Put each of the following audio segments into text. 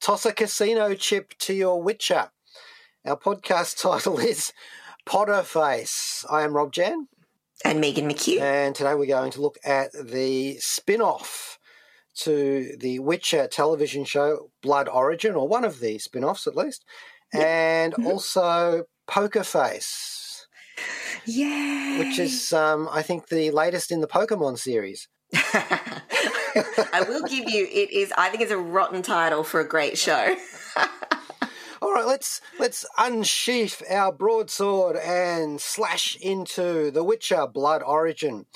Toss a Casino Chip to Your Witcher. Our podcast title is Potterface. I am Rob Jan. And Megan McHugh. And today we're going to look at the spin off to the Witcher television show Blood Origin, or one of the spin offs at least, and Mm-hmm. also Poker Face. Yay! which is, um, I think, the latest in the Pokemon series. I will give you. It is. I think it's a rotten title for a great show. All right, let's let's unsheath our broadsword and slash into The Witcher: Blood Origin.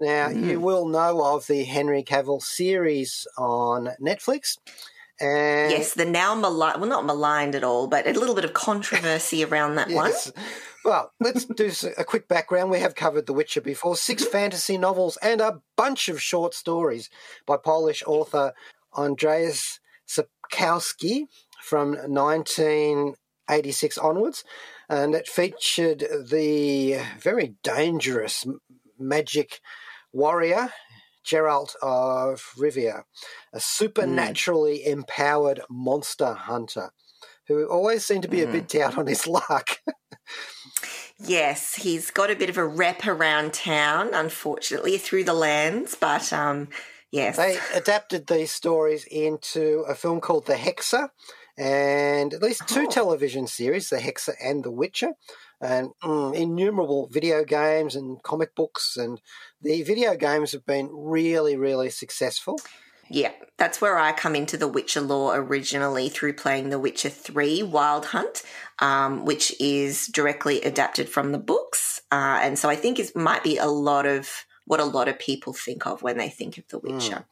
Now, you mm. will know of the Henry Cavill series on Netflix, and yes, the now maligned. Well, not maligned at all, but a little bit of controversy around that one. Well, let's do a quick background. We have covered The Witcher before. Six fantasy novels and a bunch of short stories by Polish author Andrzej Sapkowski from 1986 onwards. And it featured the very dangerous magic warrior, Geralt of Rivia, a hmm. supernaturally empowered monster hunter who always seemed to be a bit down on his luck. Yes, he's got a bit of a rep around town, unfortunately, through the lands. But um, yes, They adapted these stories into a film called The Hexer and at least two Oh. television series, The Hexer and The Witcher, and mm, innumerable video games and comic books. And the video games have been really, really successful. Yeah, that's where I come into the Witcher lore originally through playing The Witcher Three: Wild Hunt, um, which is directly adapted from the books, uh, and so I think it might be a lot of what a lot of people think of when they think of The Witcher.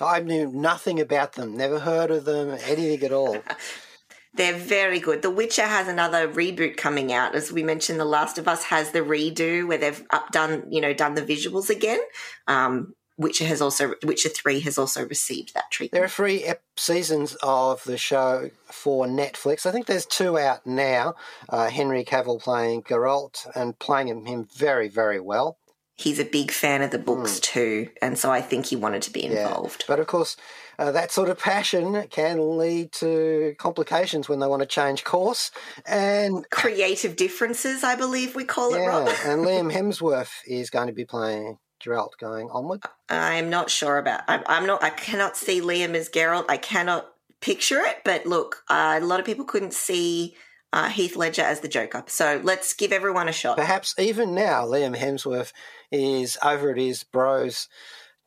I knew nothing about them, never heard of them, anything at all. They're very good. The Witcher has another reboot coming out, as we mentioned. The Last of Us has the redo where they've up done, you know, done the visuals again. Um, Witcher has also, Witcher Three has also received that treatment. There are three ep- seasons of the show for Netflix. I think there's two out now. Uh, Henry Cavill playing Geralt and playing him, him very, very well. He's a big fan of the books too, and so I think he wanted to be involved. But of course, uh, that sort of passion can lead to complications when they want to change course. And Creative differences, I believe we call it. yeah, and Liam Hemsworth is going to be playing Geralt going onward. I'm not sure about. I'm, I'm not. I cannot see Liam as Geralt. I cannot picture it. But look, uh, a lot of people couldn't see uh, Heath Ledger as the Joker. So let's give everyone a shot. Perhaps even now, Liam Hemsworth is over at his bros'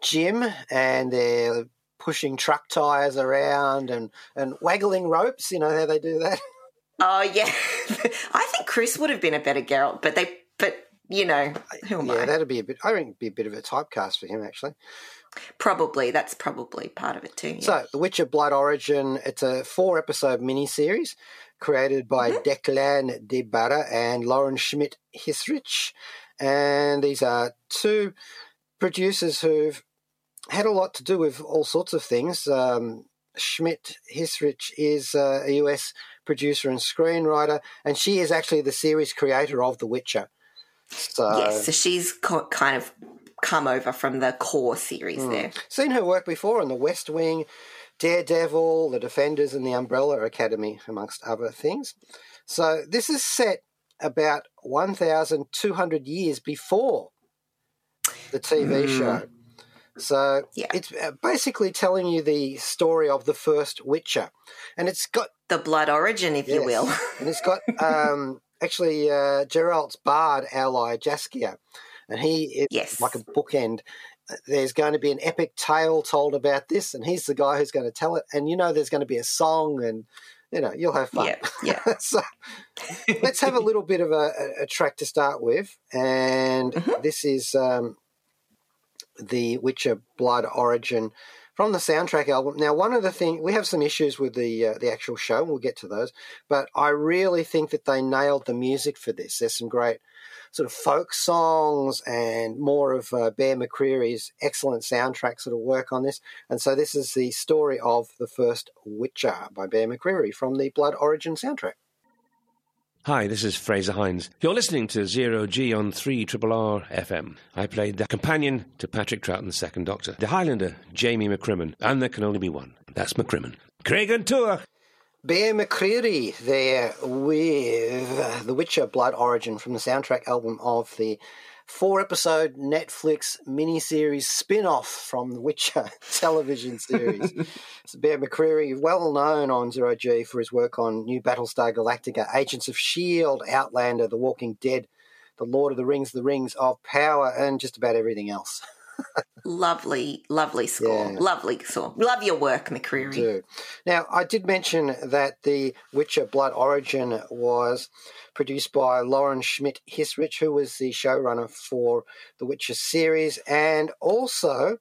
gym and they're pushing truck tires around and, and waggling ropes. You know how they do that? Oh yeah, I think Chris would have been a better Geralt, but they, but you know, who am yeah, I? that'd be a bit. I think it'd be a bit of a typecast for him, actually. Probably that's probably part of it too. yeah. So, The Witcher Blood Origin, it's a four episode miniseries created by Declan de Barra and Lauren Schmidt Hissrich. And these are two producers who've had a lot to do with all sorts of things. Um, Schmidt Hissrich is uh, a US producer and screenwriter, and she is actually the series creator of The Witcher. So, yes, so she's co- kind of come over from the core series Hmm. there. Seen her work before on The West Wing, Daredevil, The Defenders, and The Umbrella Academy, amongst other things. So this is set about 1,200 years before the TV show. So Yeah. it's uh, basically telling you the story of the first Witcher, and it's got The blood origin, if you will. and it's got um, actually uh, Geralt's bard ally Jaskier, and he is Yes. like a bookend. There's going to be an epic tale told about this, and he's the guy who's going to tell it. And you know, there's going to be a song, and you know, you'll have fun. Yeah, yeah. so let's have a little bit of a, a- a track to start with, and Mm-hmm. this is um, the Witcher Blood Origin from the soundtrack album. Now, one of the things we have some issues with the uh, the actual show, and we'll get to those. But I really think that they nailed the music for this. There's some great sort of folk songs and more of uh, Bear McCreary's excellent soundtrack sort of work on this. And so this is the story of the first Witcher by Bear McCreary from the Blood Origin soundtrack. Hi, this is Frazer Hines. You're listening to Zero G on 3 Triple R FM. I played the companion to Patrick Troughton's Second Doctor, the Highlander, Jamie McCrimmon, and there can only be one. That's McCrimmon. Creag an Tuire! Bear McCreary there with The Witcher Blood Origin from the soundtrack album of the four episode Netflix miniseries spin off from the Witcher television series. it's Bear McCreary, well known on Zero G for his work on New Battlestar Galactica, Agents of S.H.I.E.L.D., Outlander, The Walking Dead, The Lord of the Rings, The Rings of Power, and just about everything else. lovely, lovely score. Yeah. Lovely score. Love your work, McCreary. Do. Now, I did mention that the Witcher Blood Origin was produced by Lauren Schmidt Hissrich, who was the showrunner for the Witcher series, and also.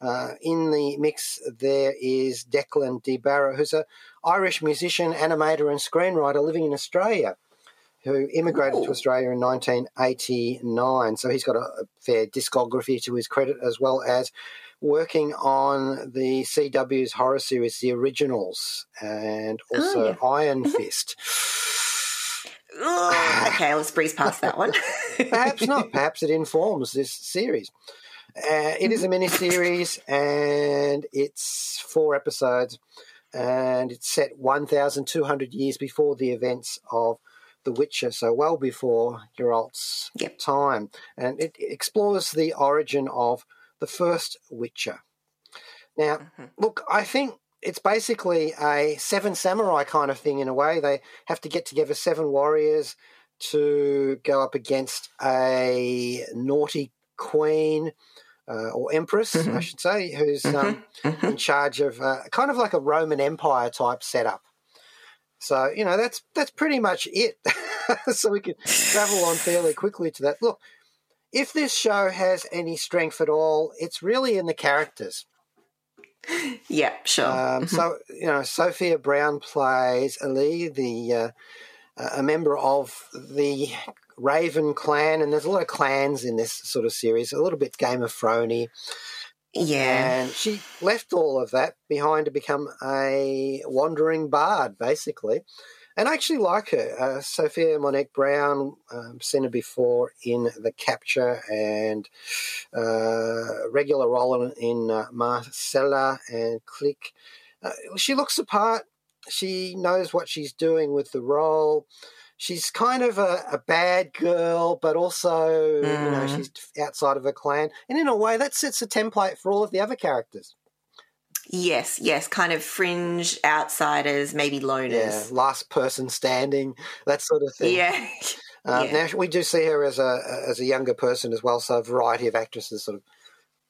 Uh, in the mix, there is Declan de Barra, who's an Irish musician, animator, and screenwriter living in Australia who immigrated Ooh. to Australia in 1989. So he's got a, a, fair discography to his credit, as well as working on the CW's horror series, The Originals, and oh, also oh, yeah. Iron mm-hmm. Fist. okay, let's breeze past that one. perhaps not. Perhaps it informs this series. Uh, it is a mini series and it's four episodes and it's set 1,200 years before the events of the Witcher, so well before Geralt's yep. time. And it explores the origin of the first Witcher. Now, mm-hmm. look, I think it's basically a seven samurai kind of thing in a way. They have to get together seven warriors to go up against a naughty queen. Uh, or empress, mm-hmm. I should say, who's um, mm-hmm. mm-hmm. in charge of uh, kind of like a Roman Empire type setup. So you know that's that's pretty much it. so we can travel on fairly quickly to that. Look, if this show has any strength at all, it's really in the characters. Yeah, sure. Um, mm-hmm. So you know, Sophia Brown plays Ali, the uh, a member of the Raven clan, and there's a lot of clans in this sort of series. A little bit Game of Thrones. Yeah. And she left all of that behind to become a wandering bard, basically. And I actually like her. Uh, Sophia Monique Brown, um, seen her before in The Capture and uh, regular role in, in uh, Marcella and Click. Uh, she looks the part. She knows what she's doing with the role she's kind of a, a bad girl, but also, mm. you know, mm. she's outside of her clan. And in a way, that sets a template for all of the other characters. Yes, yes, kind of fringe outsiders, maybe loners. Yeah, last person standing, that sort of thing. Yeah. Um, yeah. Now we do see her as a as a younger person as well, so a variety of actresses sort of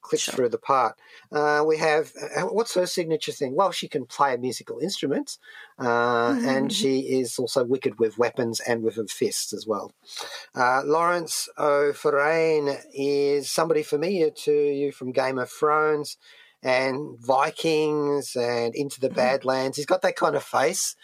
clicks sure. through the part. Uh, we have uh, what's her signature thing? Well, she can play a musical instruments, uh, mm-hmm. and she is also wicked with weapons and with her fists as well. Uh, Laurence O'Fuarain is somebody familiar to you from Game of Thrones and Vikings and Into the mm-hmm. Badlands. He's got that kind of face.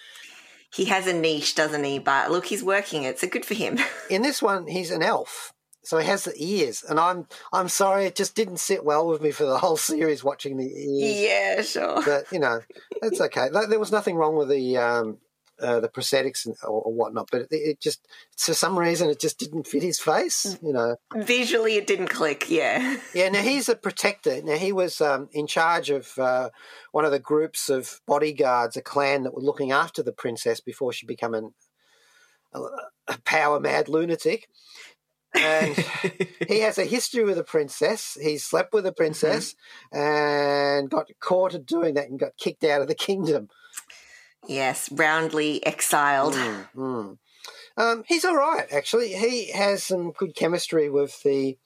He has a niche, doesn't he? But look, he's working it, so good for him. In this one, he's an elf so he has the ears, and I'm I'm sorry, it just didn't sit well with me for the whole series watching the ears. Yeah, sure. But you know, it's okay. There was nothing wrong with the um, uh, the prosthetics and, or, or, whatnot, but it, it, just for some reason it just didn't fit his face. You know, visually it didn't click. Yeah. Yeah. Now he's a protector. Now he was um, in charge of uh, one of the groups of bodyguards, a clan that were looking after the princess before she became an, a, a power mad lunatic and he has a history with a princess. He slept with a princess mm-hmm. and got caught at doing that and got kicked out of the kingdom. Yes, roundly exiled. Mm-hmm. Um, he's all right, actually. He has some good chemistry with the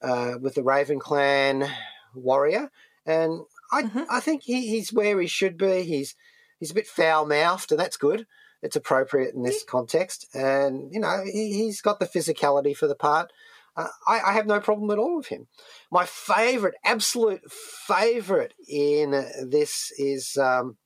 uh, with the Raven Clan warrior, and I mm-hmm. I think he, he's where he should be. He's he's a bit foul mouthed, and that's good it's appropriate in this context. And, you know, he, has got the physicality for the part. Uh, I, I have no problem at all with him. My favourite, absolute favourite in this is um,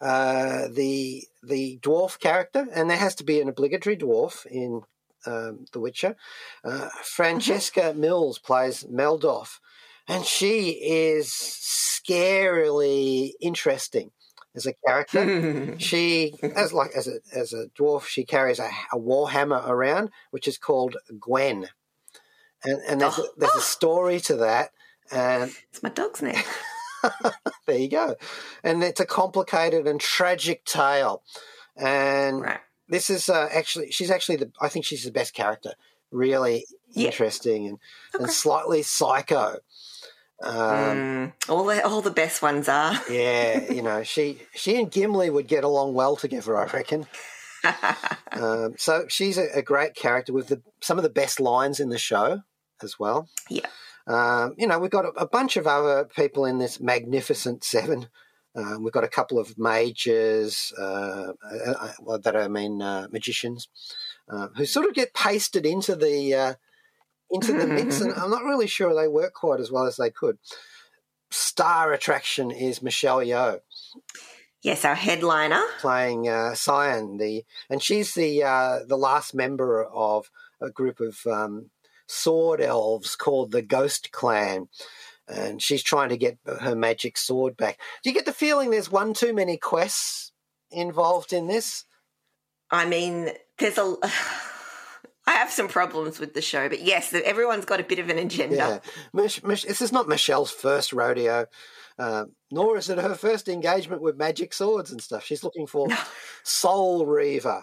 uh, the the dwarf character, and there has to be an obligatory dwarf in um, The Witcher. Uh, Francesca Mills plays Meldof, and she is scarily interesting as a character. she, as like as a as a dwarf, she carries a, a warhammer around, which is called Gwen, and and there's, a, there's a story to that. And It's my dog's name. there you go, and it's a complicated and tragic tale. And Right. this is uh, actually she's actually the I think she's the best character. Really Yeah. interesting and, and slightly psycho. Um, Mm, all the all the best ones are. Yeah, you know, she she and Gimli would get along well together, I reckon. um, so she's a, a great character with the, some of the best lines in the show as well. Yeah. Um, you know, we've got a, a bunch of other people in this magnificent seven. Um, we've got a couple of mages, uh, uh, uh, that I mean uh, magicians, uh, who sort of get pasted into the uh, into the mix, and I'm not really sure they work quite as well as they could. Star attraction is Michelle Yeoh Yes, our headliner. playing uh, Scían, the and she's the uh, the last member of a group of um, sword elves called the Ghost Clan, and she's trying to get her magic sword back. Do you get the feeling there's one too many quests involved in this? I mean, there's a. I have some problems with the show, but yes, everyone's got a bit of an agenda. Yeah, this is not Michelle's first rodeo. Uh, nor is it her first engagement with magic swords and stuff. She's looking for Soul Reaver,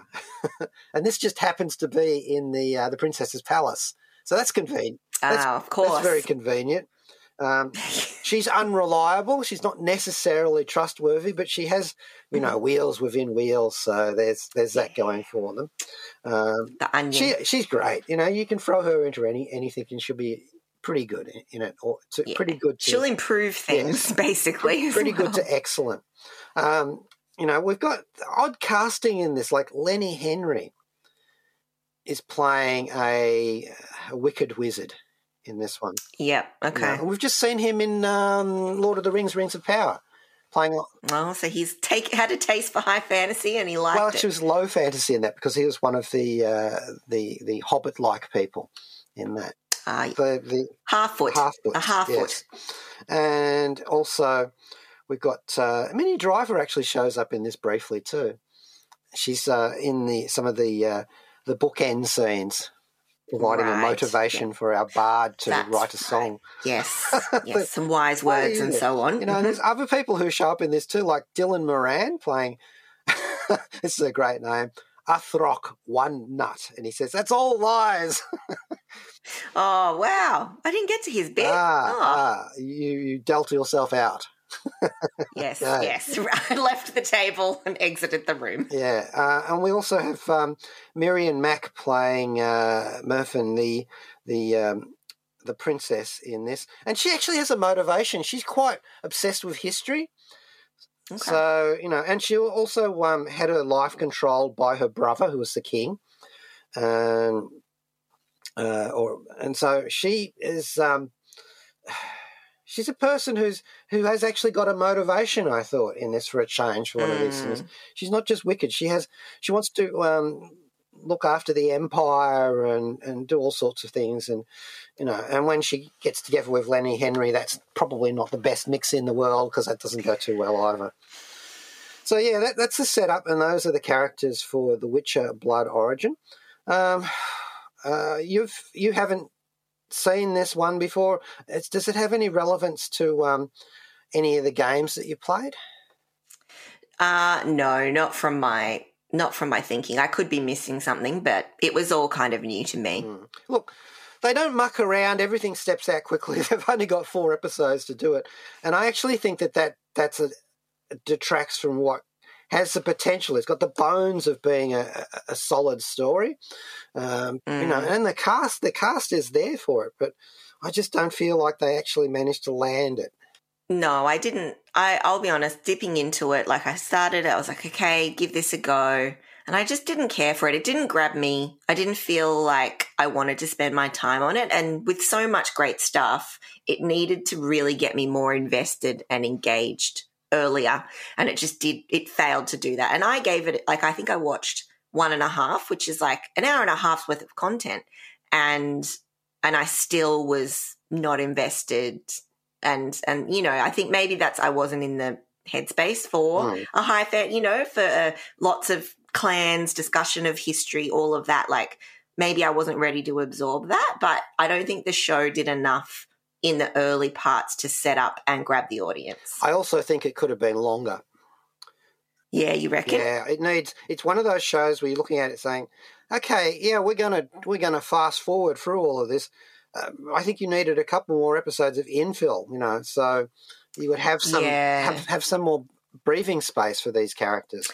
and this just happens to be in the uh, the princess's palace. So that's convenient. That's, Ah, of course. that's very convenient. Um, she's unreliable. She's not necessarily trustworthy, but she has, you know, wheels within wheels. So there's there's that going for them. Um, the onion. she she's great. You know, you can throw her into any anything, and she'll be pretty good in, it. Or to, Yeah. pretty good. To, She'll improve things, basically. as pretty good to excellent. Um, you know, we've got odd casting in this, like Lenny Henry is playing a, a wicked wizard in this one. You Okay. we've just seen him in um, Lord of the Rings: Rings of Power, playing. Well, so he's take had a taste for high fantasy, and he liked Well, it. was low fantasy in that because he was one of the uh, the the Hobbit-like people in that. Ah, The the half foot. half foot, A half yes. And also, we've got uh, Minnie Driver actually shows up in this briefly too. She's uh, in the some of the uh, the bookend scenes, providing a Right, motivation for our bard to That's write a right. song. Yes. Yes. Some wise words and so on. You know, there's other people who show up in this too, like Dylan Moran playing. this is a great name. Uthrok one nut, and he says that's all lies. Oh wow! I didn't get to his bit. ah, oh, ah, you you dealt yourself out. Yes, yes. I left the table and exited the room. Yeah, uh, and we also have um, Mirren Mack playing uh, Merwyn, the the um, the princess in this, and she actually has a motivation. She's quite obsessed with history, Okay. so you know, and she also um, had her life controlled by her brother, who was the king, and uh, or and so she is. Um, She's a person who's who has actually got a motivation. I thought in this for a change for one of these things. She's not just wicked. She has she wants to um, look after the empire and, and do all sorts of things. And you know, and when she gets together with Lenny Henry, that's probably not the best mix in the world because that doesn't go too well either. So yeah, that, that's the setup, and those are the characters for The Witcher: Blood Origin. Um, uh, you've you haven't seen this one before. It's, does it have any relevance to um, any of the games that you played? Uh no, not from my not from my thinking. I could be missing something, but it was all kind of new to me. Mm. Look, they don't muck around. Everything steps out quickly. They've only got four episodes to do it, and I actually think that that that's a detracts from what has the potential. It's got the bones of being a, a, solid story, um, you know. Mm. And the cast, the cast is there for it, but I just don't feel like they actually managed to land it. No, I didn't. I I'll be honest, dipping into it, like I started, I was like, okay, give this a go. and I just didn't care for it. It didn't grab me. I didn't feel like I wanted to spend my time on it. And with so much great stuff, it needed to really get me more invested and engaged earlier. And it just did, it failed to do that. And I gave it, like, I think I watched one and a half, which is like an hour and a half's worth of content. And, and I still was not invested. And, and, you know, I think maybe that's, I wasn't in the headspace for mm. a high fan, you know, for uh, lots of clans, discussion of history, all of that. Like maybe I wasn't ready to absorb that, but I don't think the show did enough in the early parts to set up and grab the audience. I also think it could have been longer. Yeah, you reckon? Yeah, it needs. It's one of those shows where you're looking at it saying, "Okay, yeah, we're gonna we're gonna fast forward through all of this." Uh, I think you needed a couple more episodes of infill, you know, so you would have some yeah. have, have some more breathing space for these characters.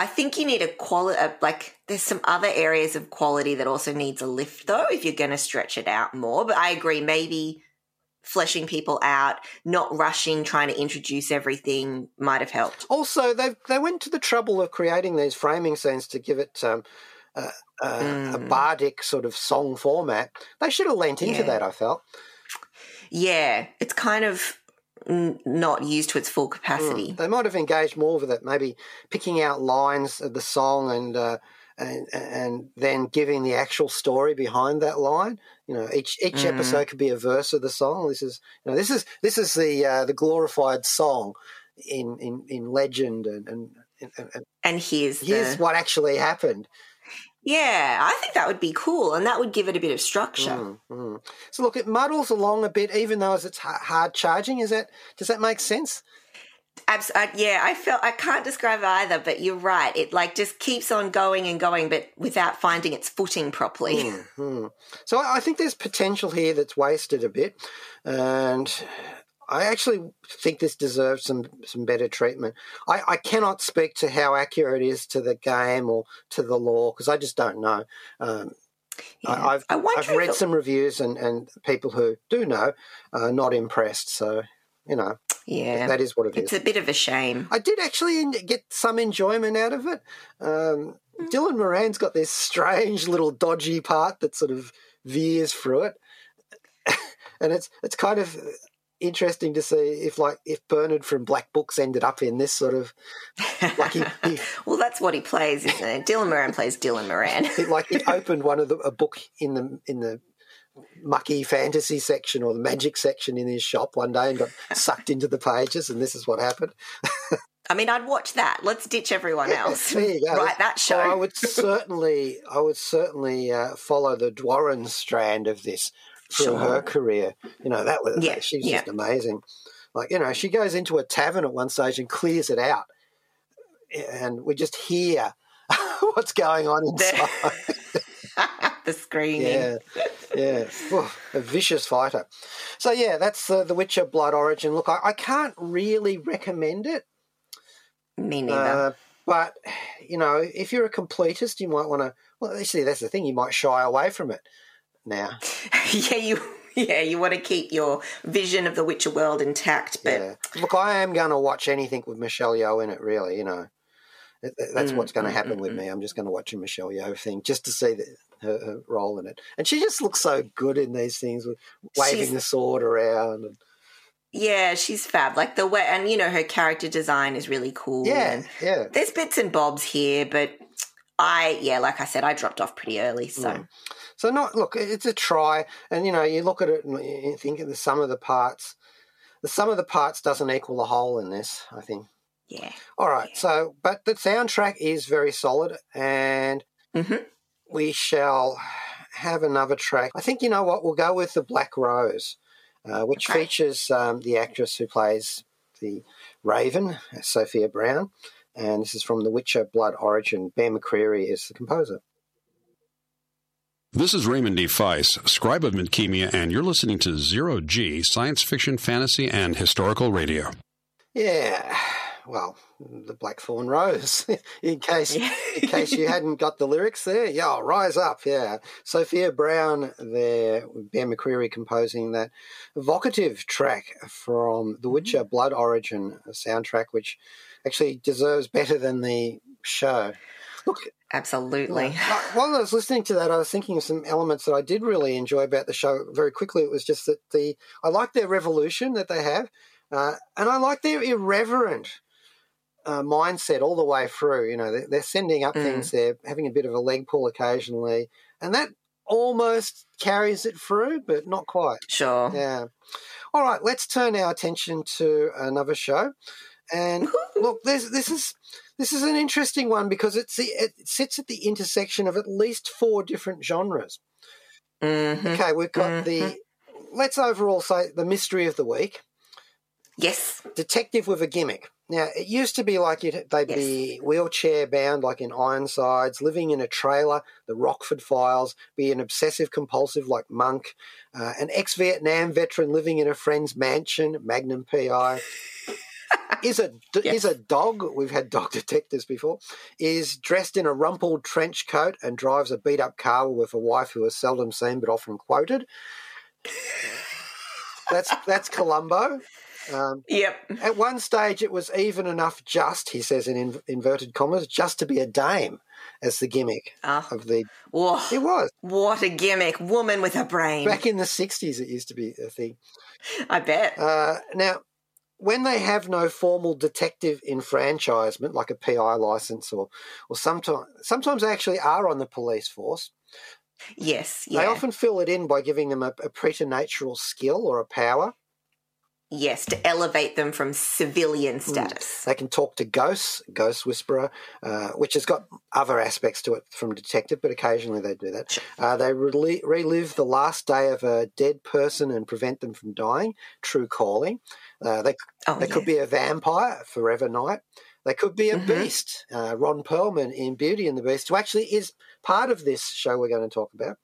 I think you need a quality, like, there's some other areas of quality that also needs a lift, though, if you're going to stretch it out more. But I agree, maybe fleshing people out, not rushing, trying to introduce everything might have helped. Also, they they went to the trouble of creating these framing scenes to give it um, uh, uh, mm. a bardic sort of song format. They should have lent into yeah. that. I felt. Yeah, it's kind of n- not used to its full capacity. Mm. They might have engaged more with it, maybe picking out lines of the song and. Uh, and, and then giving the actual story behind that line. You know, each each mm. episode could be a verse of the song. This is you know this is this is the uh, the glorified song in in, in legend and and and, and here's here's the... what actually happened. Yeah, I think that would be cool, and that would give it a bit of structure. Mm, mm. So look, it muddles along a bit, even though it's hard charging. Is that does that make sense? Abs- uh, yeah, I felt I can't describe either, but you're right. It like just keeps on going and going, but without finding its footing properly. Mm-hmm. So I think there's potential here that's wasted a bit, and I actually think this deserves some some better treatment. I, I cannot speak to how accurate it is to the game or to the lore because I just don't know. Um, yeah. I, have I've read some reviews and, and people who do know are not impressed. So you know, yeah, that is what it it's is. a bit of a shame. I did actually get some enjoyment out of it. Um, mm. Dylan Moran's got this strange little dodgy part that sort of veers through it, and it's it's kind of interesting to see if like if Bernard from Black Books ended up in this sort of like he, he well that's what he plays isn't it Dylan Moran plays Dylan Moran like he opened one of the a book in the in the mucky fantasy section or the magic section in his shop one day and got sucked into the pages and this is what happened I mean, I'd watch that. Let's ditch everyone else. there you go. Write that show. Well, I would certainly, I would certainly uh, follow the Dworin strand of this through sure. her career. You know, that was yeah, she's yeah. just amazing. Like, you know, she goes into a tavern at one stage and clears it out. And we just hear what's going on inside. The screaming. Yeah, yeah. a vicious fighter. So, yeah, that's uh, The Witcher Blood Origin. Look, I, I, can't really recommend it. Me neither. Uh, but, you know, if you're a completist, you might want to. Well, actually, that's the thing. You might shy away from it now. yeah, you yeah, you want to keep your vision of the Witcher world intact. But yeah. look, I am going to watch anything with Michelle Yeoh in it. Really, you know, that's mm, what's going to mm, happen mm, with mm. me. I'm just going to watch a Michelle Yeoh thing just to see the, her, her, role in it, and she just looks so good in these things with waving she's, the sword around. And, yeah, she's fab. Like the way, and you know, her character design is really cool. Yeah, yeah. There's bits and bobs here, but I, yeah, like I said, I dropped off pretty early, so. Mm. So not look, it's a try, and you know you look at it and you think of the sum of the parts. The sum of the parts doesn't equal the whole in this. I think. Yeah. All right. Yeah. So, but the soundtrack is very solid, and mm-hmm. we shall have another track. I think you know what we'll go with the Black Rose, uh, which okay. features um, the actress who plays the Raven, Sophia Brown, and this is from The Witcher: Blood Origin. Bear McCreary is the composer. This is Raymond D. Feiss, scribe of Midkemia, and you're listening to Zero G Science Fiction, Fantasy, and Historical Radio. Yeah, well, the Blackthorn Rose. in case, in case you hadn't got the lyrics there, yeah, rise up. Yeah, Sophia Brown there, Ben McCreary composing that evocative track from The Witcher: Blood Origin soundtrack, which actually deserves better than the show. Look, Absolutely. While I was listening to that, I was thinking of some elements that I did really enjoy about the show. Very quickly, it was just that the I like their revolution that they have, uh, and I like their irreverent uh, mindset all the way through. You know, they're, they're sending up Mm. things, they're having a bit of a leg pull occasionally, and that almost carries it through, but not quite. Sure. Yeah. All right, let's turn our attention to another show. And look, this this is this is an interesting one because it's the, it sits at the intersection of at least four different genres. hmm Okay, we've got the let's overall say the mystery of the week, Yes. detective with a gimmick. Now, it used to be like it, they'd be wheelchair bound, like in Ironsides, living in a trailer, the Rockford Files, be an obsessive compulsive like Monk, uh, an ex Vietnam veteran living in a friend's mansion, Magnum PI. is a Yes. is a dog. We've had dog detectives before. Is dressed in a rumpled trench coat and drives a beat up car with a wife who is seldom seen but often quoted. That's that's Columbo. Um, Yep. at one stage, it was even enough, just he says in in- inverted commas, just to be a dame as the gimmick Oh, of the. whoa. It was What a gimmick. Woman with a brain. back in the '60s. It used to be a thing. I bet. Uh, now, when they have no formal detective enfranchisement, like a PI license, or or sometimes sometimes they actually are on the police force. yes. They often fill it in by giving them a, a preternatural skill or a power. Yes. To elevate them from civilian Hmm. status. They can talk to ghosts, ghost whisperer, uh, which has got other aspects to it from detective, but occasionally they do that. Sure. Uh, they rel- relive the last day of a dead person and prevent them from dying. True calling. Uh, they Oh, they yeah. could be a vampire, Forever Knight. They could be a Mhm. beast. Uh, Ron Perlman in Beauty and the Beast, who actually is part of this show we're going to talk about.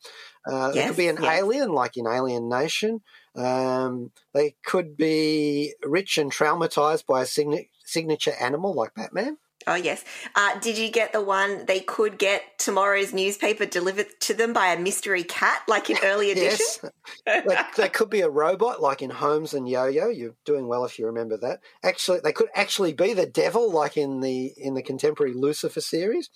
Uh, Yes, could be an yes. alien, like in Alien Nation. Um, they could be rich and traumatized by a signa- signature animal, like Batman. Oh, yes. Uh, did you get the one they could get tomorrow's newspaper delivered to them by a mystery cat, like in early edition? Yes. they, they could be a robot, like in Holmes and Yo-Yo. You're doing well if you remember that. Actually, they could actually be the devil, like in the in the contemporary Lucifer series.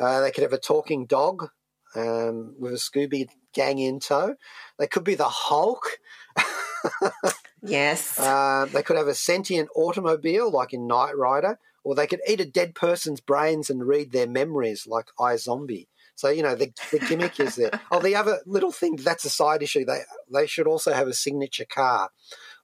Uh, they could have a talking dog um, with a Scooby gang in tow. They could be the Hulk. Yes. Um, they could have a sentient automobile, like in Knight Rider, or they could eat a dead person's brains and read their memories, like iZombie. So you know the the gimmick is there. Oh, the other little thing that's a side issue. They they should also have a signature car,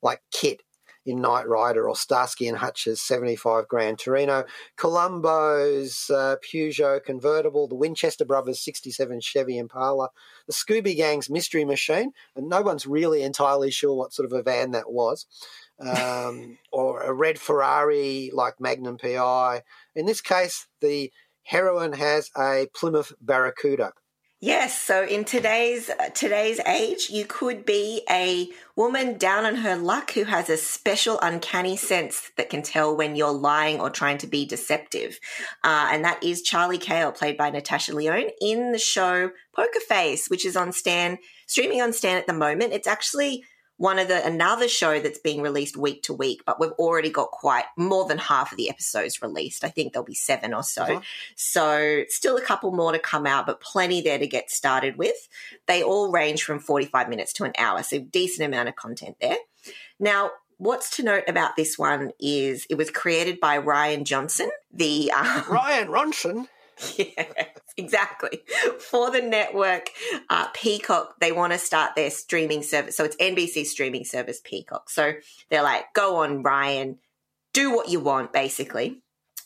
like KITT in Knight Rider or Starsky and Hutch's seventy five Gran Torino, Columbo's uh, Peugeot convertible, the Winchester Brothers sixty seven Chevy Impala, the Scooby Gang's Mystery Machine, and no one's really entirely sure what sort of a van that was. Um, or a red Ferrari like Magnum PI. In this case, the heroine has a Plymouth Barracuda. Yes, so in today's uh, today's age, you could be a woman down on her luck who has a special uncanny sense that can tell when you're lying or trying to be deceptive, uh, and that is Charlie Cale, played by Natasha Lyonne, in the show Poker Face, which is on Stan streaming on Stan at the moment. It's actually one of the another show that's being released week to week, but we've already got quite more than half of the episodes released. I think there'll be seven or so. Uh-huh. So, still a couple more to come out, but plenty there to get started with. They all range from 45 minutes to an hour, so decent amount of content there. Now, what's to note about this one is it was created by Rian Johnson, the um, Ryan Ronson. yes, exactly. For the network, uh, Peacock, they want to start their streaming service. So it's NBC streaming service Peacock. So they're like, go on, Rian, do what you want, basically.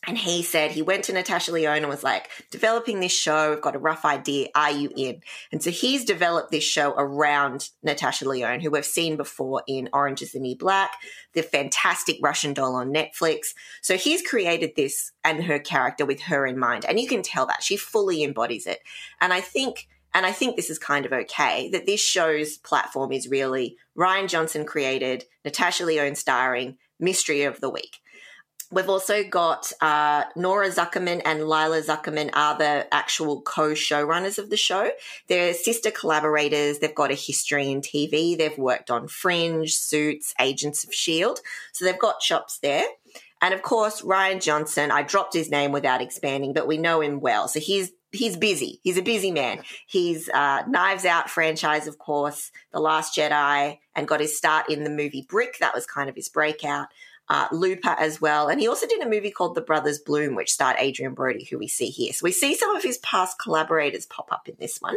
And he said he went to Natasha Lyonne and was like, developing this show, I've got a rough idea. Are you in? And so he's developed this show around Natasha Lyonne, who we've seen before in Orange is the New Black, the fantastic Russian doll on Netflix. So he's created this and her character with her in mind. And you can tell that she fully embodies it. And I think and I think this is kind of okay that this show's platform is really Rian Johnson created, Natasha Lyonne starring, Mystery of the Week. We've also got uh, Nora Zuckerman and Lilla Zuckerman are the actual co-showrunners of the show. They're sister collaborators. They've got a history in TV. They've worked on Fringe, Suits, Agents of Shield. So they've got chops there. And of course, Rian Johnson, I dropped his name without expanding, but we know him well. So he's he's busy. He's a busy man. He's uh, Knives Out franchise, of course, The Last Jedi, and got his start in the movie Brick. That was kind of his breakout. Uh, Looper as well. And he also did a movie called The Brothers Bloom, which starred Adrien Brody, who we see here. So we see some of his past collaborators pop up in this one.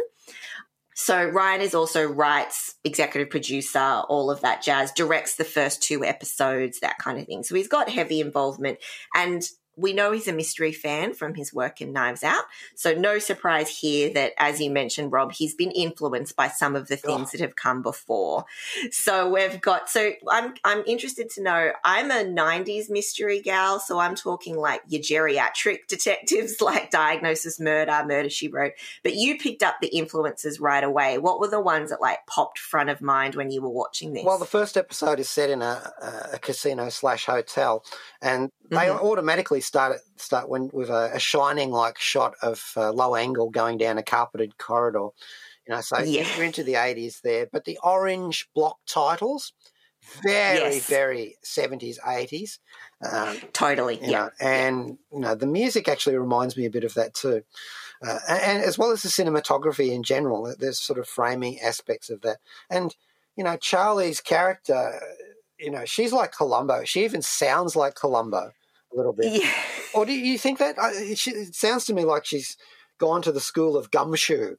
So Rian is also writes, executive producer, all of that jazz, directs the first two episodes, that kind of thing. So he's got heavy involvement and we know he's a mystery fan from his work in Knives Out. So no surprise here that, as you mentioned, Rob, he's been influenced by some of the things oh. that have come before. So we've got. So I'm I'm interested to know. I'm a '90s mystery gal, so I'm talking like your geriatric detectives, like Diagnosis Murder, Murder She Wrote. But you picked up the influences right away. What were the ones that like popped front of mind when you were watching this? Well, the first episode is set in a, a casino slash hotel, and they mm-hmm. automatically start start when with a, a shining like shot of uh, low angle going down a carpeted corridor. You know, so yeah. you're into the eighties there, but the orange block titles, very yes. very seventies eighties. Um, totally, yeah. Know, and you know, the music actually reminds me a bit of that too. Uh, and, and as well as the cinematography in general, there's sort of framing aspects of that. And you know, Charlie's character you know, she's like Columbo. She even sounds like Columbo a little bit. Yeah. Or do you think that? Uh, it sounds to me like she's gone to the school of gumshoe.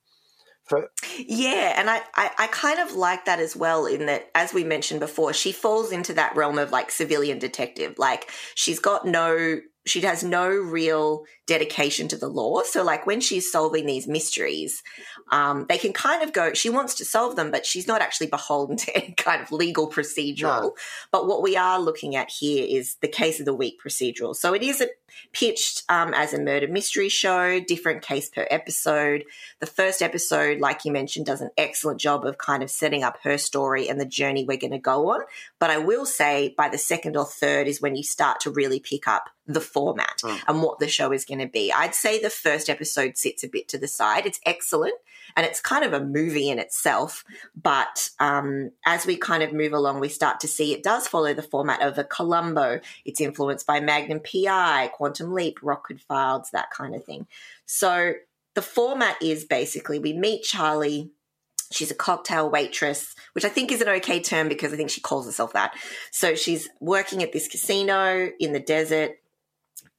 For- yeah, and I, I, I, kind of like that as well, in that, as we mentioned before, she falls into that realm of like civilian detective. Like, she's got no she has no real dedication to the law. So, like when she's solving these mysteries, um, they can kind of go, she wants to solve them, but she's not actually beholden to any kind of legal procedural. No. But what we are looking at here is the case of the week procedural. So, it is a, pitched um, as a murder mystery show, different case per episode. The first episode, like you mentioned, does an excellent job of kind of setting up her story and the journey we're going to go on. But I will say by the second or third is when you start to really pick up the format mm. and what the show is going to be. I'd say the first episode sits a bit to the side. It's excellent and it's kind of a movie in itself. But um, as we kind of move along, we start to see it does follow the format of a Columbo. It's influenced by Magnum PI, Quantum Leap, Rockford Files, that kind of thing. So the format is basically we meet Charlie She's a cocktail waitress, which I think is an okay term because I think she calls herself that. So she's working at this casino in the desert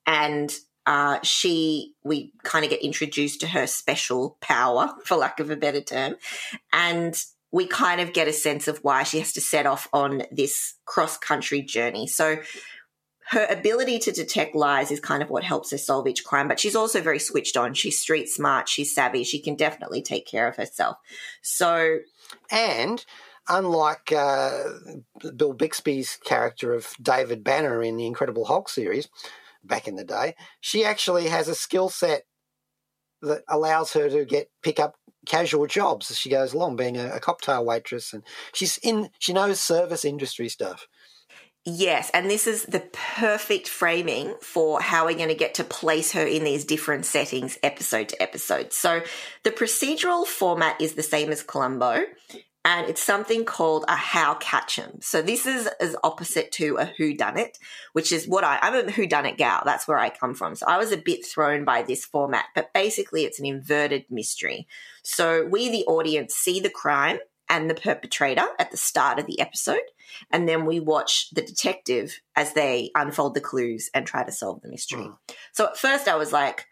and uh, she we kind of get introduced to her special power for lack of a better term. And we kind of get a sense of why she has to set off on this cross country journey. So her ability to detect lies is kind of what helps her solve each crime but she's also very switched on. She's street smart she's savvy she can definitely take care of herself. So and unlike uh, bill bixby's character of david banner in the incredible hulk series back in the day, she actually has a skill set that allows her to get pick up casual jobs as she goes along, being a, a cocktail waitress, and she's in. She knows service industry stuff. Yes, and this is the perfect framing for how we're going to get to place her in these different settings episode to episode. So the procedural format is the same as Columbo and it's something called a how catch 'em. So this is as opposite to a who done it, which is what I I'm a who done it gal. That's where I come from. So I was a bit thrown by this format, but basically it's an inverted mystery. So we the audience see the crime and the perpetrator at the start of the episode, and then we watch the detective as they unfold the clues and try to solve the mystery. Mm. So at first I was like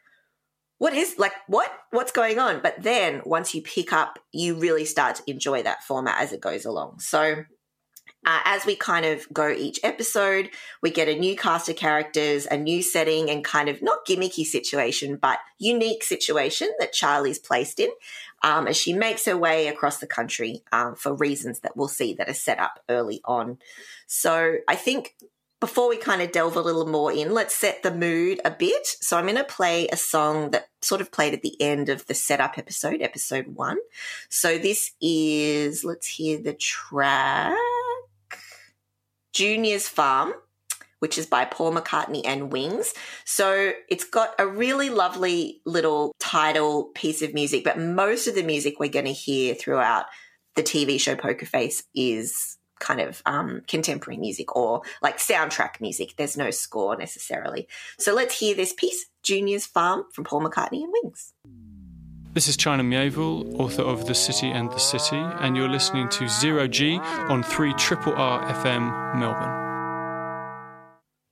what is like what what's going on but then once you pick up you really start to enjoy that format as it goes along so uh, as we kind of go each episode, we get a new cast of characters, a new setting, and kind of not gimmicky situation, but unique situation that Charlie's placed in um, as she makes her way across the country um, for reasons that we'll see that are set up early on. So I think before we kind of delve a little more in, let's set the mood a bit. So I'm going to play a song that sort of played at the end of the setup episode, episode one. So this is, let's hear the track Junior's Farm, which is by Paul McCartney and Wings. So it's got a really lovely little title piece of music, but most of the music we're going to hear throughout the TV show Poker Face is kind of um, contemporary music or like soundtrack music. There's no score necessarily. So let's hear this piece, Junior's Farm from Paul McCartney and Wings. This is China Miéville, author of The City and the City, and you're listening to Zero G on 3 Triple R FM Melbourne.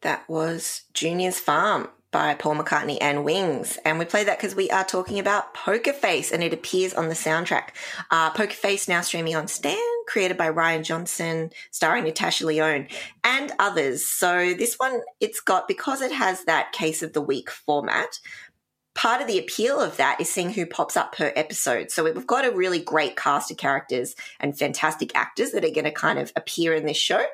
That was Junior's Farm by Paul McCartney and Wings. And we play that because we are talking about Poker Face and it appears on the soundtrack. Uh, Poker Face now streaming on Stan, created by Rian Johnson, starring Natasha Lyonne and others. So this one, it's got, because it has that case of the week format, part of the appeal of that is seeing who pops up per episode. So we've got a really great cast of characters and fantastic actors that are going to kind of appear in this show.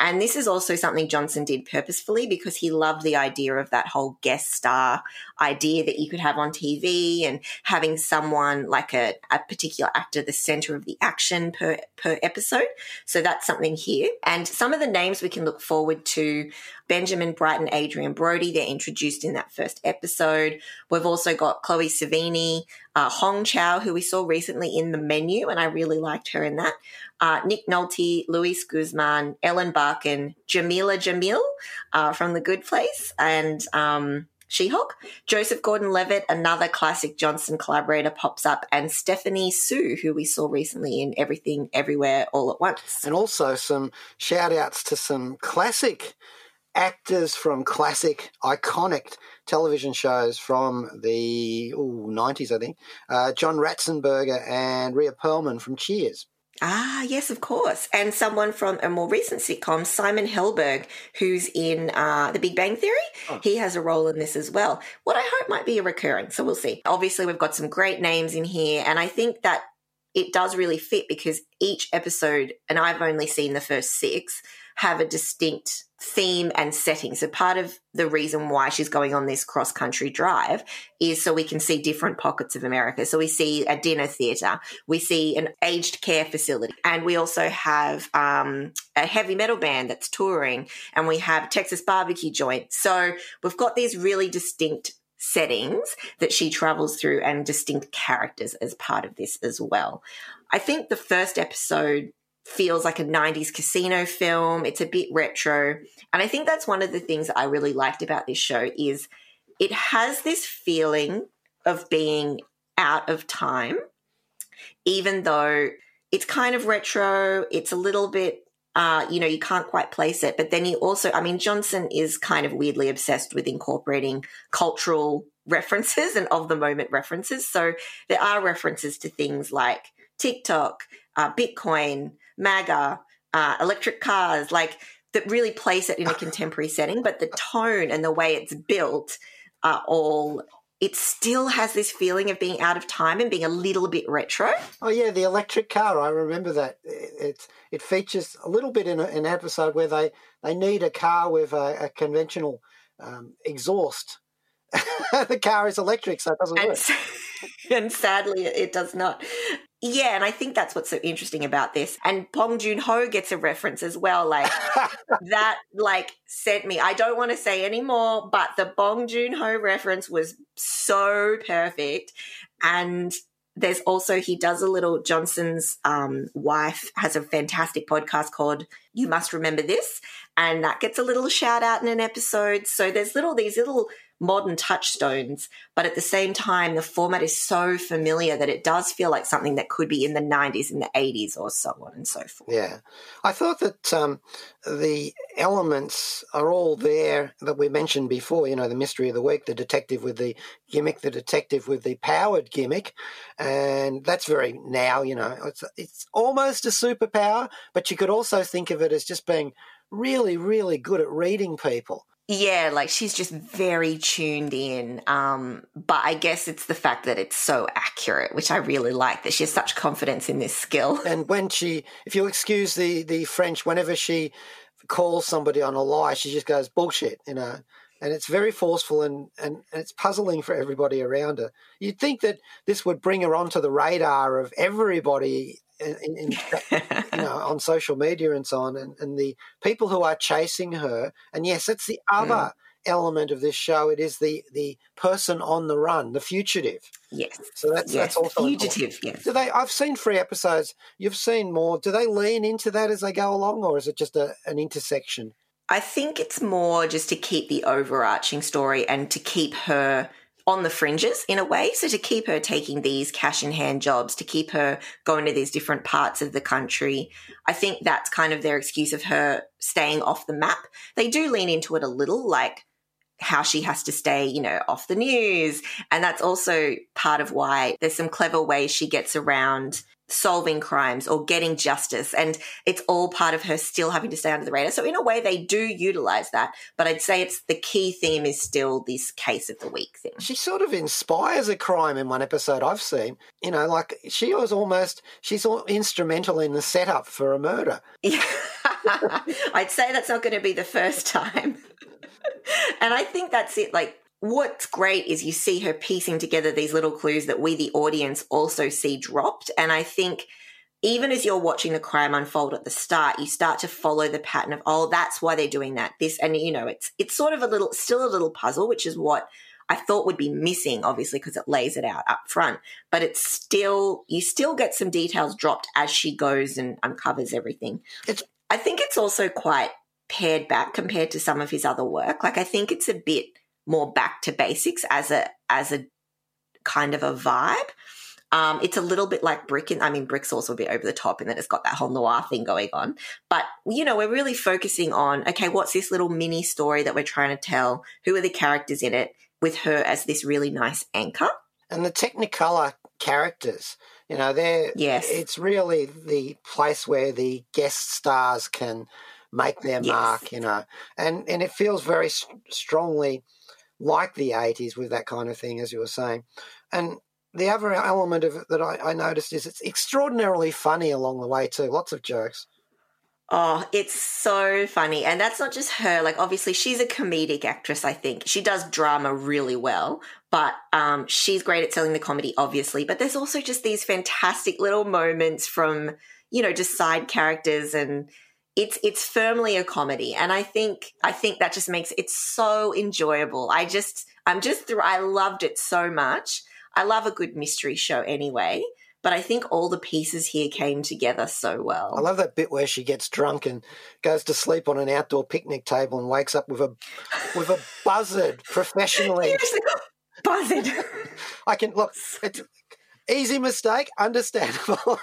And this is also something Johnson did purposefully because he loved the idea of that whole guest star idea that you could have on TV and having someone like a, a particular actor the center of the action per, per episode. So that's something here. And some of the names we can look forward to Benjamin Brighton, Adrien Brody, they're introduced in that first episode. We've also got Chloe Sevigny, uh, Hong Chau, who we saw recently in the menu, and I really liked her in that. Uh, Nick Nolte, Luis Guzman, Ellen Barkin, Jameela Jamil uh, from The Good Place, and um, She Hulk. Joseph Gordon Levitt, another classic Johnson collaborator, pops up, and Stephanie Hsu, who we saw recently in Everything Everywhere All at Once. And also some shout outs to some classic actors from classic, iconic television shows from the ooh, 90s, I think. Uh, John Ratzenberger and Rhea Perlman from Cheers. Ah, yes, of course. And someone from a more recent sitcom, Simon Helberg, who's in uh, The Big Bang Theory. Oh. He has a role in this as well. What I hope might be a recurring. So we'll see. Obviously, we've got some great names in here. And I think that it does really fit because each episode, and I've only seen the first six, have a distinct theme and setting. So part of the reason why she's going on this cross country drive is so we can see different pockets of America. So we see a dinner theater, we see an aged care facility, and we also have um, a heavy metal band that's touring, and we have Texas barbecue joint. So we've got these really distinct settings that she travels through and distinct characters as part of this as well. I think the first episode feels like a 90s casino film. It's a bit retro. And I think that's one of the things I really liked about this show is it has this feeling of being out of time even though it's kind of retro, it's a little bit uh, you know, you can't quite place it. But then you also, I mean, Johnson is kind of weirdly obsessed with incorporating cultural references and of the moment references. So there are references to things like TikTok, uh, Bitcoin, MAGA, uh, electric cars, like that really place it in a contemporary setting, but the tone and the way it's built are all it still has this feeling of being out of time and being a little bit retro. Oh yeah, the electric car. I remember that. It it features a little bit in, a, an episode where they they need a car with a, a conventional um, exhaust. the car is electric, so it doesn't and, work. and sadly, it does not. Yeah, and I think that's what's so interesting about this. And Bong Joon Ho gets a reference as well. Like that, like sent me. I don't want to say any more, but the Bong Joon Ho reference was so perfect. And there's also he does a little Johnson's um, wife has a fantastic podcast called You Must Remember This, and that gets a little shout out in an episode. So there's little these little modern touchstones, but at the same time, the format is so familiar that it does feel like something that could be in the 90s, in the 80s, or so on and so forth. Yeah. I thought that um, the elements are all there that we mentioned before, you know, the mystery of the week, the detective with the gimmick, the detective with the powered gimmick. And that's very now, you know, it's, it's almost a superpower, but you could also think of it as just being really, really good at reading people. Yeah, like she's just very tuned in. Um, but I guess it's the fact that it's so accurate, which I really like that she has such confidence in this skill. And when she, if you'll excuse the, the French, whenever she calls somebody on a lie, she just goes bullshit, you know. And it's very forceful and, and, and it's puzzling for everybody around her. You'd think that this would bring her onto the radar of everybody in, in, you know, on social media and so on, and, and the people who are chasing her. And yes, that's the other mm. element of this show. It is the the person on the run, the fugitive. Yes. So that's yes. that's also fugitive. important. Yes. Do they? I've seen three episodes. You've seen more. Do they lean into that as they go along, or is it just a, an intersection? I think it's more just to keep the overarching story and to keep her on the fringes in a way. So to keep her taking these cash in hand jobs, to keep her going to these different parts of the country. I think that's kind of their excuse of her staying off the map. They do lean into it a little, like how she has to stay, you know, off the news. And that's also part of why there's some clever ways she gets around solving crimes or getting justice. And it's all part of her still having to stay under the radar. So in a way, they do utilize that. But I'd say it's the key theme is still this case of the week thing. She sort of inspires a crime in one episode I've seen. You know, like she was almost, she's all instrumental in the setup for a murder. Yeah. I'd say that's not going to be the first time. and I think that's it. Like, what's great is you see her piecing together these little clues that we, the audience, also see dropped. And I think even as you're watching the crime unfold at the start, you start to follow the pattern of, oh, that's why they're doing that. This, and you know, it's, it's sort of a little, still a little puzzle, which is what I thought would be missing, obviously, because it lays it out up front. But it's still, you still get some details dropped as she goes and uncovers everything. It's, I think it's also quite pared back compared to some of his other work. Like, I think it's a bit, more back to basics as a as a kind of a vibe. Um, it's a little bit like Brick, and I mean, Brick's also a bit over the top, and then it's got that whole noir thing going on. But you know, we're really focusing on okay, what's this little mini story that we're trying to tell? Who are the characters in it? With her as this really nice anchor, and the Technicolor characters. You know, they're yes, it's really the place where the guest stars can make their Yes. mark. You know, and and it feels very strongly like the 80s with that kind of thing, as you were saying. And the other element of it that I, I noticed is it's extraordinarily funny along the way, too. Lots of jokes. Oh, it's so funny. And that's not just her. Like, obviously, she's a comedic actress, I think. She does drama really well, but um, she's great at selling the comedy, obviously. But there's also just these fantastic little moments from, you know, just side characters and it's it's firmly a comedy and i think i think that just makes it so enjoyable i just i'm just through i loved it so much i love a good mystery show anyway but i think all the pieces here came together so well I love that bit where she gets drunk and goes to sleep on an outdoor picnic table and wakes up with a with a buzzard professionally. Buzzing. I can look. It's easy mistake, understandable.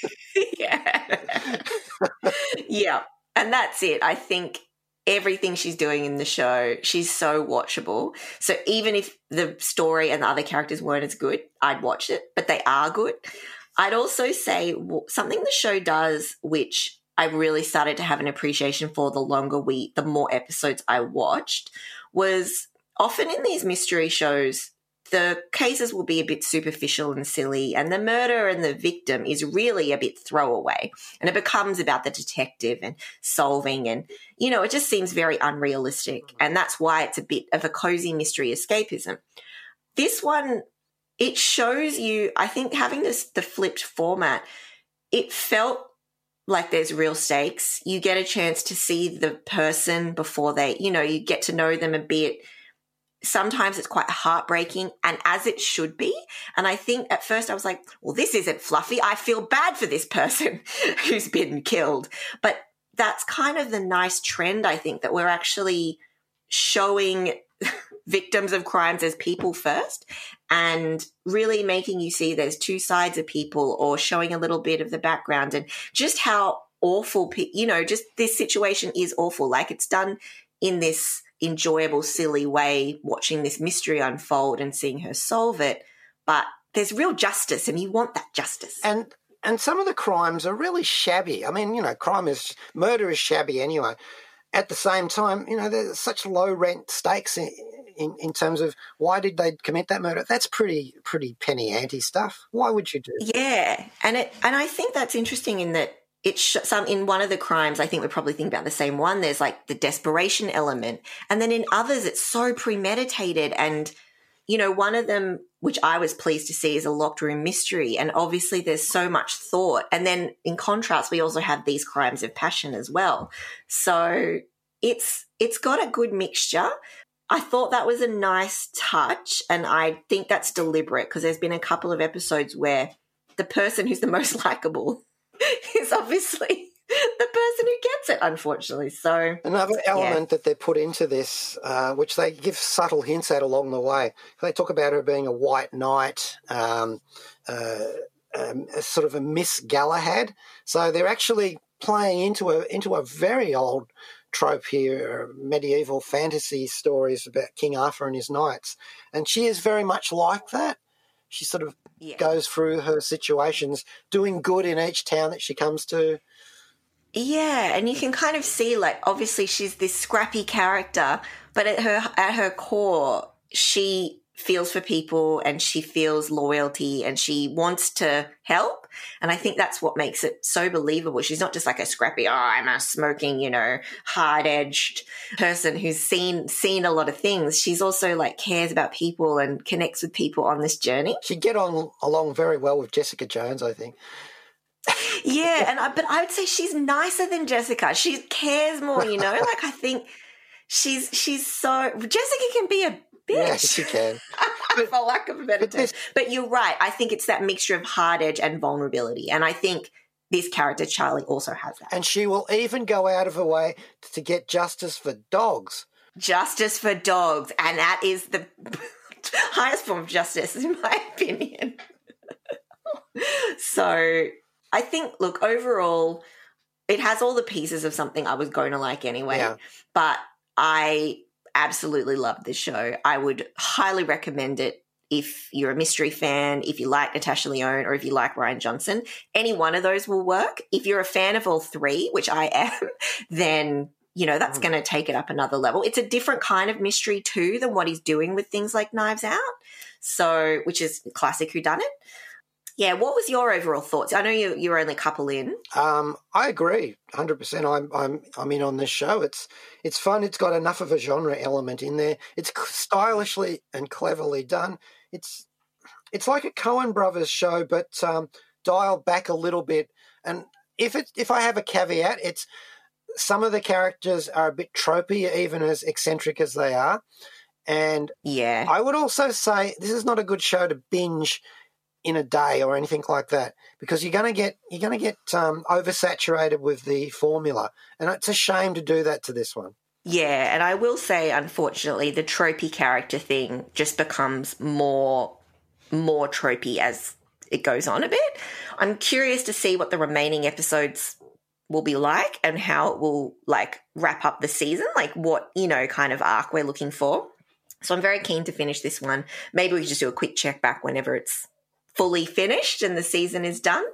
yeah. yeah. And that's it. I think everything she's doing in the show, she's so watchable. So even if the story and the other characters weren't as good, I'd watch it, but they are good. I'd also say something the show does, which I really started to have an appreciation for the longer we, the more episodes I watched, was often in these mystery shows, the cases will be a bit superficial and silly, and the murder and the victim is really a bit throwaway. And it becomes about the detective and solving, and you know, it just seems very unrealistic. And that's why it's a bit of a cozy mystery escapism. This one, it shows you, I think, having this, the flipped format, it felt like there's real stakes. You get a chance to see the person before they, you know, you get to know them a bit sometimes it's quite heartbreaking and as it should be. And I think at first I was like, well, this isn't fluffy. I feel bad for this person who's been killed. But that's kind of the nice trend, I think, that we're actually showing victims of crimes as people first and really making you see there's two sides of people or showing a little bit of the background and just how awful, you know, just this situation is awful. Like it's done in this enjoyable, silly way, watching this mystery unfold and seeing her solve it. But there's real justice, and you want that justice. and and some of the crimes are really shabby. I mean, you know, crime is murder is shabby anyway. At the same time, you know, there's such low rent stakes in, in, in terms of why did they commit that murder? That's pretty pretty penny ante stuff. Why would you do? that? Yeah, and it and I think that's interesting in that it's sh- some in one of the crimes. I think we're probably thinking about the same one. There's like the desperation element, and then in others, it's so premeditated. And you know, one of them, which I was pleased to see, is a locked room mystery, and obviously there's so much thought. And then in contrast, we also have these crimes of passion as well. So it's it's got a good mixture. I thought that was a nice touch, and I think that's deliberate because there's been a couple of episodes where the person who's the most likable is obviously the person who gets it, unfortunately. So another element yeah. that they put into this, uh, which they give subtle hints at along the way, they talk about her being a white knight, um, uh, um, a sort of a Miss Galahad. So they're actually playing into a into a very old trope here, medieval fantasy stories about King Arthur and his knights, and she is very much like that. She sort of yeah. goes through her situations, doing good in each town that she comes to. Yeah, and you can kind of see like obviously she's this scrappy character, but at her at her core, she feels for people and she feels loyalty and she wants to help. And I think that's what makes it so believable. She's not just like a scrappy, oh, I'm a smoking, you know, hard edged person who's seen seen a lot of things. She's also like cares about people and connects with people on this journey. She'd get on along very well with Jessica Jones, I think. yeah, and I, but I would say she's nicer than Jessica. She cares more, you know. like I think she's she's so Jessica can be a bitch. Yes, she can. But, For lack of a better term. But you're right. I think it's that mixture of hard edge and vulnerability. And I think this character, Charlie, also has that. And she will even go out of her way to get justice for dogs. Justice for dogs. And that is the highest form of justice, in my opinion. so I think, look, overall, it has all the pieces of something I was going to like anyway. Yeah. But I absolutely love this show. I would highly recommend it if you're a mystery fan, if you like Natasha Lyonne, or if you like Rian Johnson. Any one of those will work. If you're a fan of all three, which I am, then you know that's mm. going to take it up another level. It's a different kind of mystery too than what he's doing with things like Knives Out. So, which is classic Who Done It. Yeah, what was your overall thoughts? I know you you're only a couple in. Um, I agree, hundred percent. I'm I'm I'm in on this show. It's it's fun. It's got enough of a genre element in there. It's stylishly and cleverly done. It's it's like a Coen Brothers show, but um, dialed back a little bit. And if it if I have a caveat, it's some of the characters are a bit tropey, even as eccentric as they are. And yeah, I would also say this is not a good show to binge in a day or anything like that because you're going to get you're going to get um, oversaturated with the formula and it's a shame to do that to this one. Yeah and i will say unfortunately the tropey character thing just becomes more more tropey as it goes on a bit. I'm curious to see what the remaining episodes will be like and how it will like wrap up the season like what you know kind of arc we're looking for. So i'm very keen to finish this one. Maybe we just do a quick check back whenever it's fully finished and the season is done.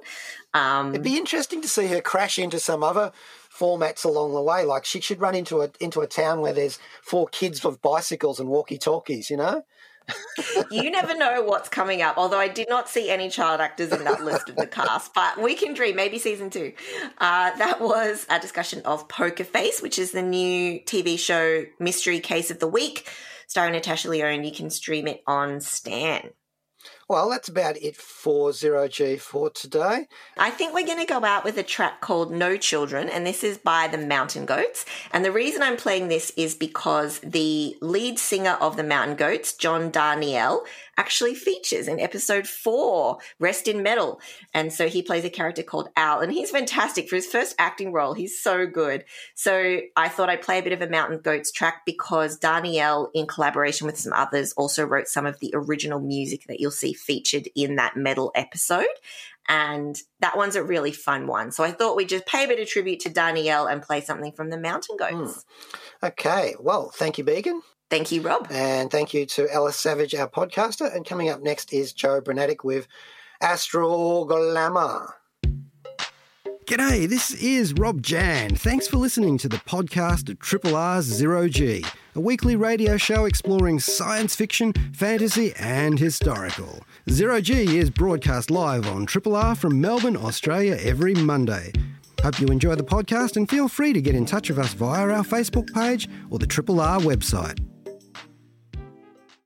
Um, It'd be interesting to see her crash into some other formats along the way. Like she should run into a into a town where there's four kids with bicycles and walkie talkies. You know. you never know what's coming up. Although I did not see any child actors in that list of the cast, but we can dream. Maybe season two. Uh, that was a discussion of Poker Face, which is the new TV show mystery case of the week, starring Natasha Lyonne. You can stream it on Stan. Well, that's about it for Zero G for today. I think we're going to go out with a track called No Children, and this is by the Mountain Goats. And the reason I'm playing this is because the lead singer of the Mountain Goats, John Darnielle, actually features in episode four, Rest in Metal. And so he plays a character called Al, and he's fantastic for his first acting role. He's so good. So I thought I'd play a bit of a Mountain Goats track because Darnielle, in collaboration with some others, also wrote some of the original music that you'll see featured in that metal episode. And that one's a really fun one. So I thought we'd just pay a bit of tribute to Darnielle and play something from the Mountain Goats. Mm. Okay. Well, thank you, Began. Thank you, Rob. And thank you to Ellis Savage, our podcaster. And coming up next is Joe Brunatic with Astral Glamour. G'day, this is Rob Jan. Thanks for listening to the podcast of Triple R's Zero G, a weekly radio show exploring science fiction, fantasy, and historical. Zero G is broadcast live on Triple R from Melbourne, Australia every Monday. Hope you enjoy the podcast and feel free to get in touch with us via our Facebook page or the Triple R website.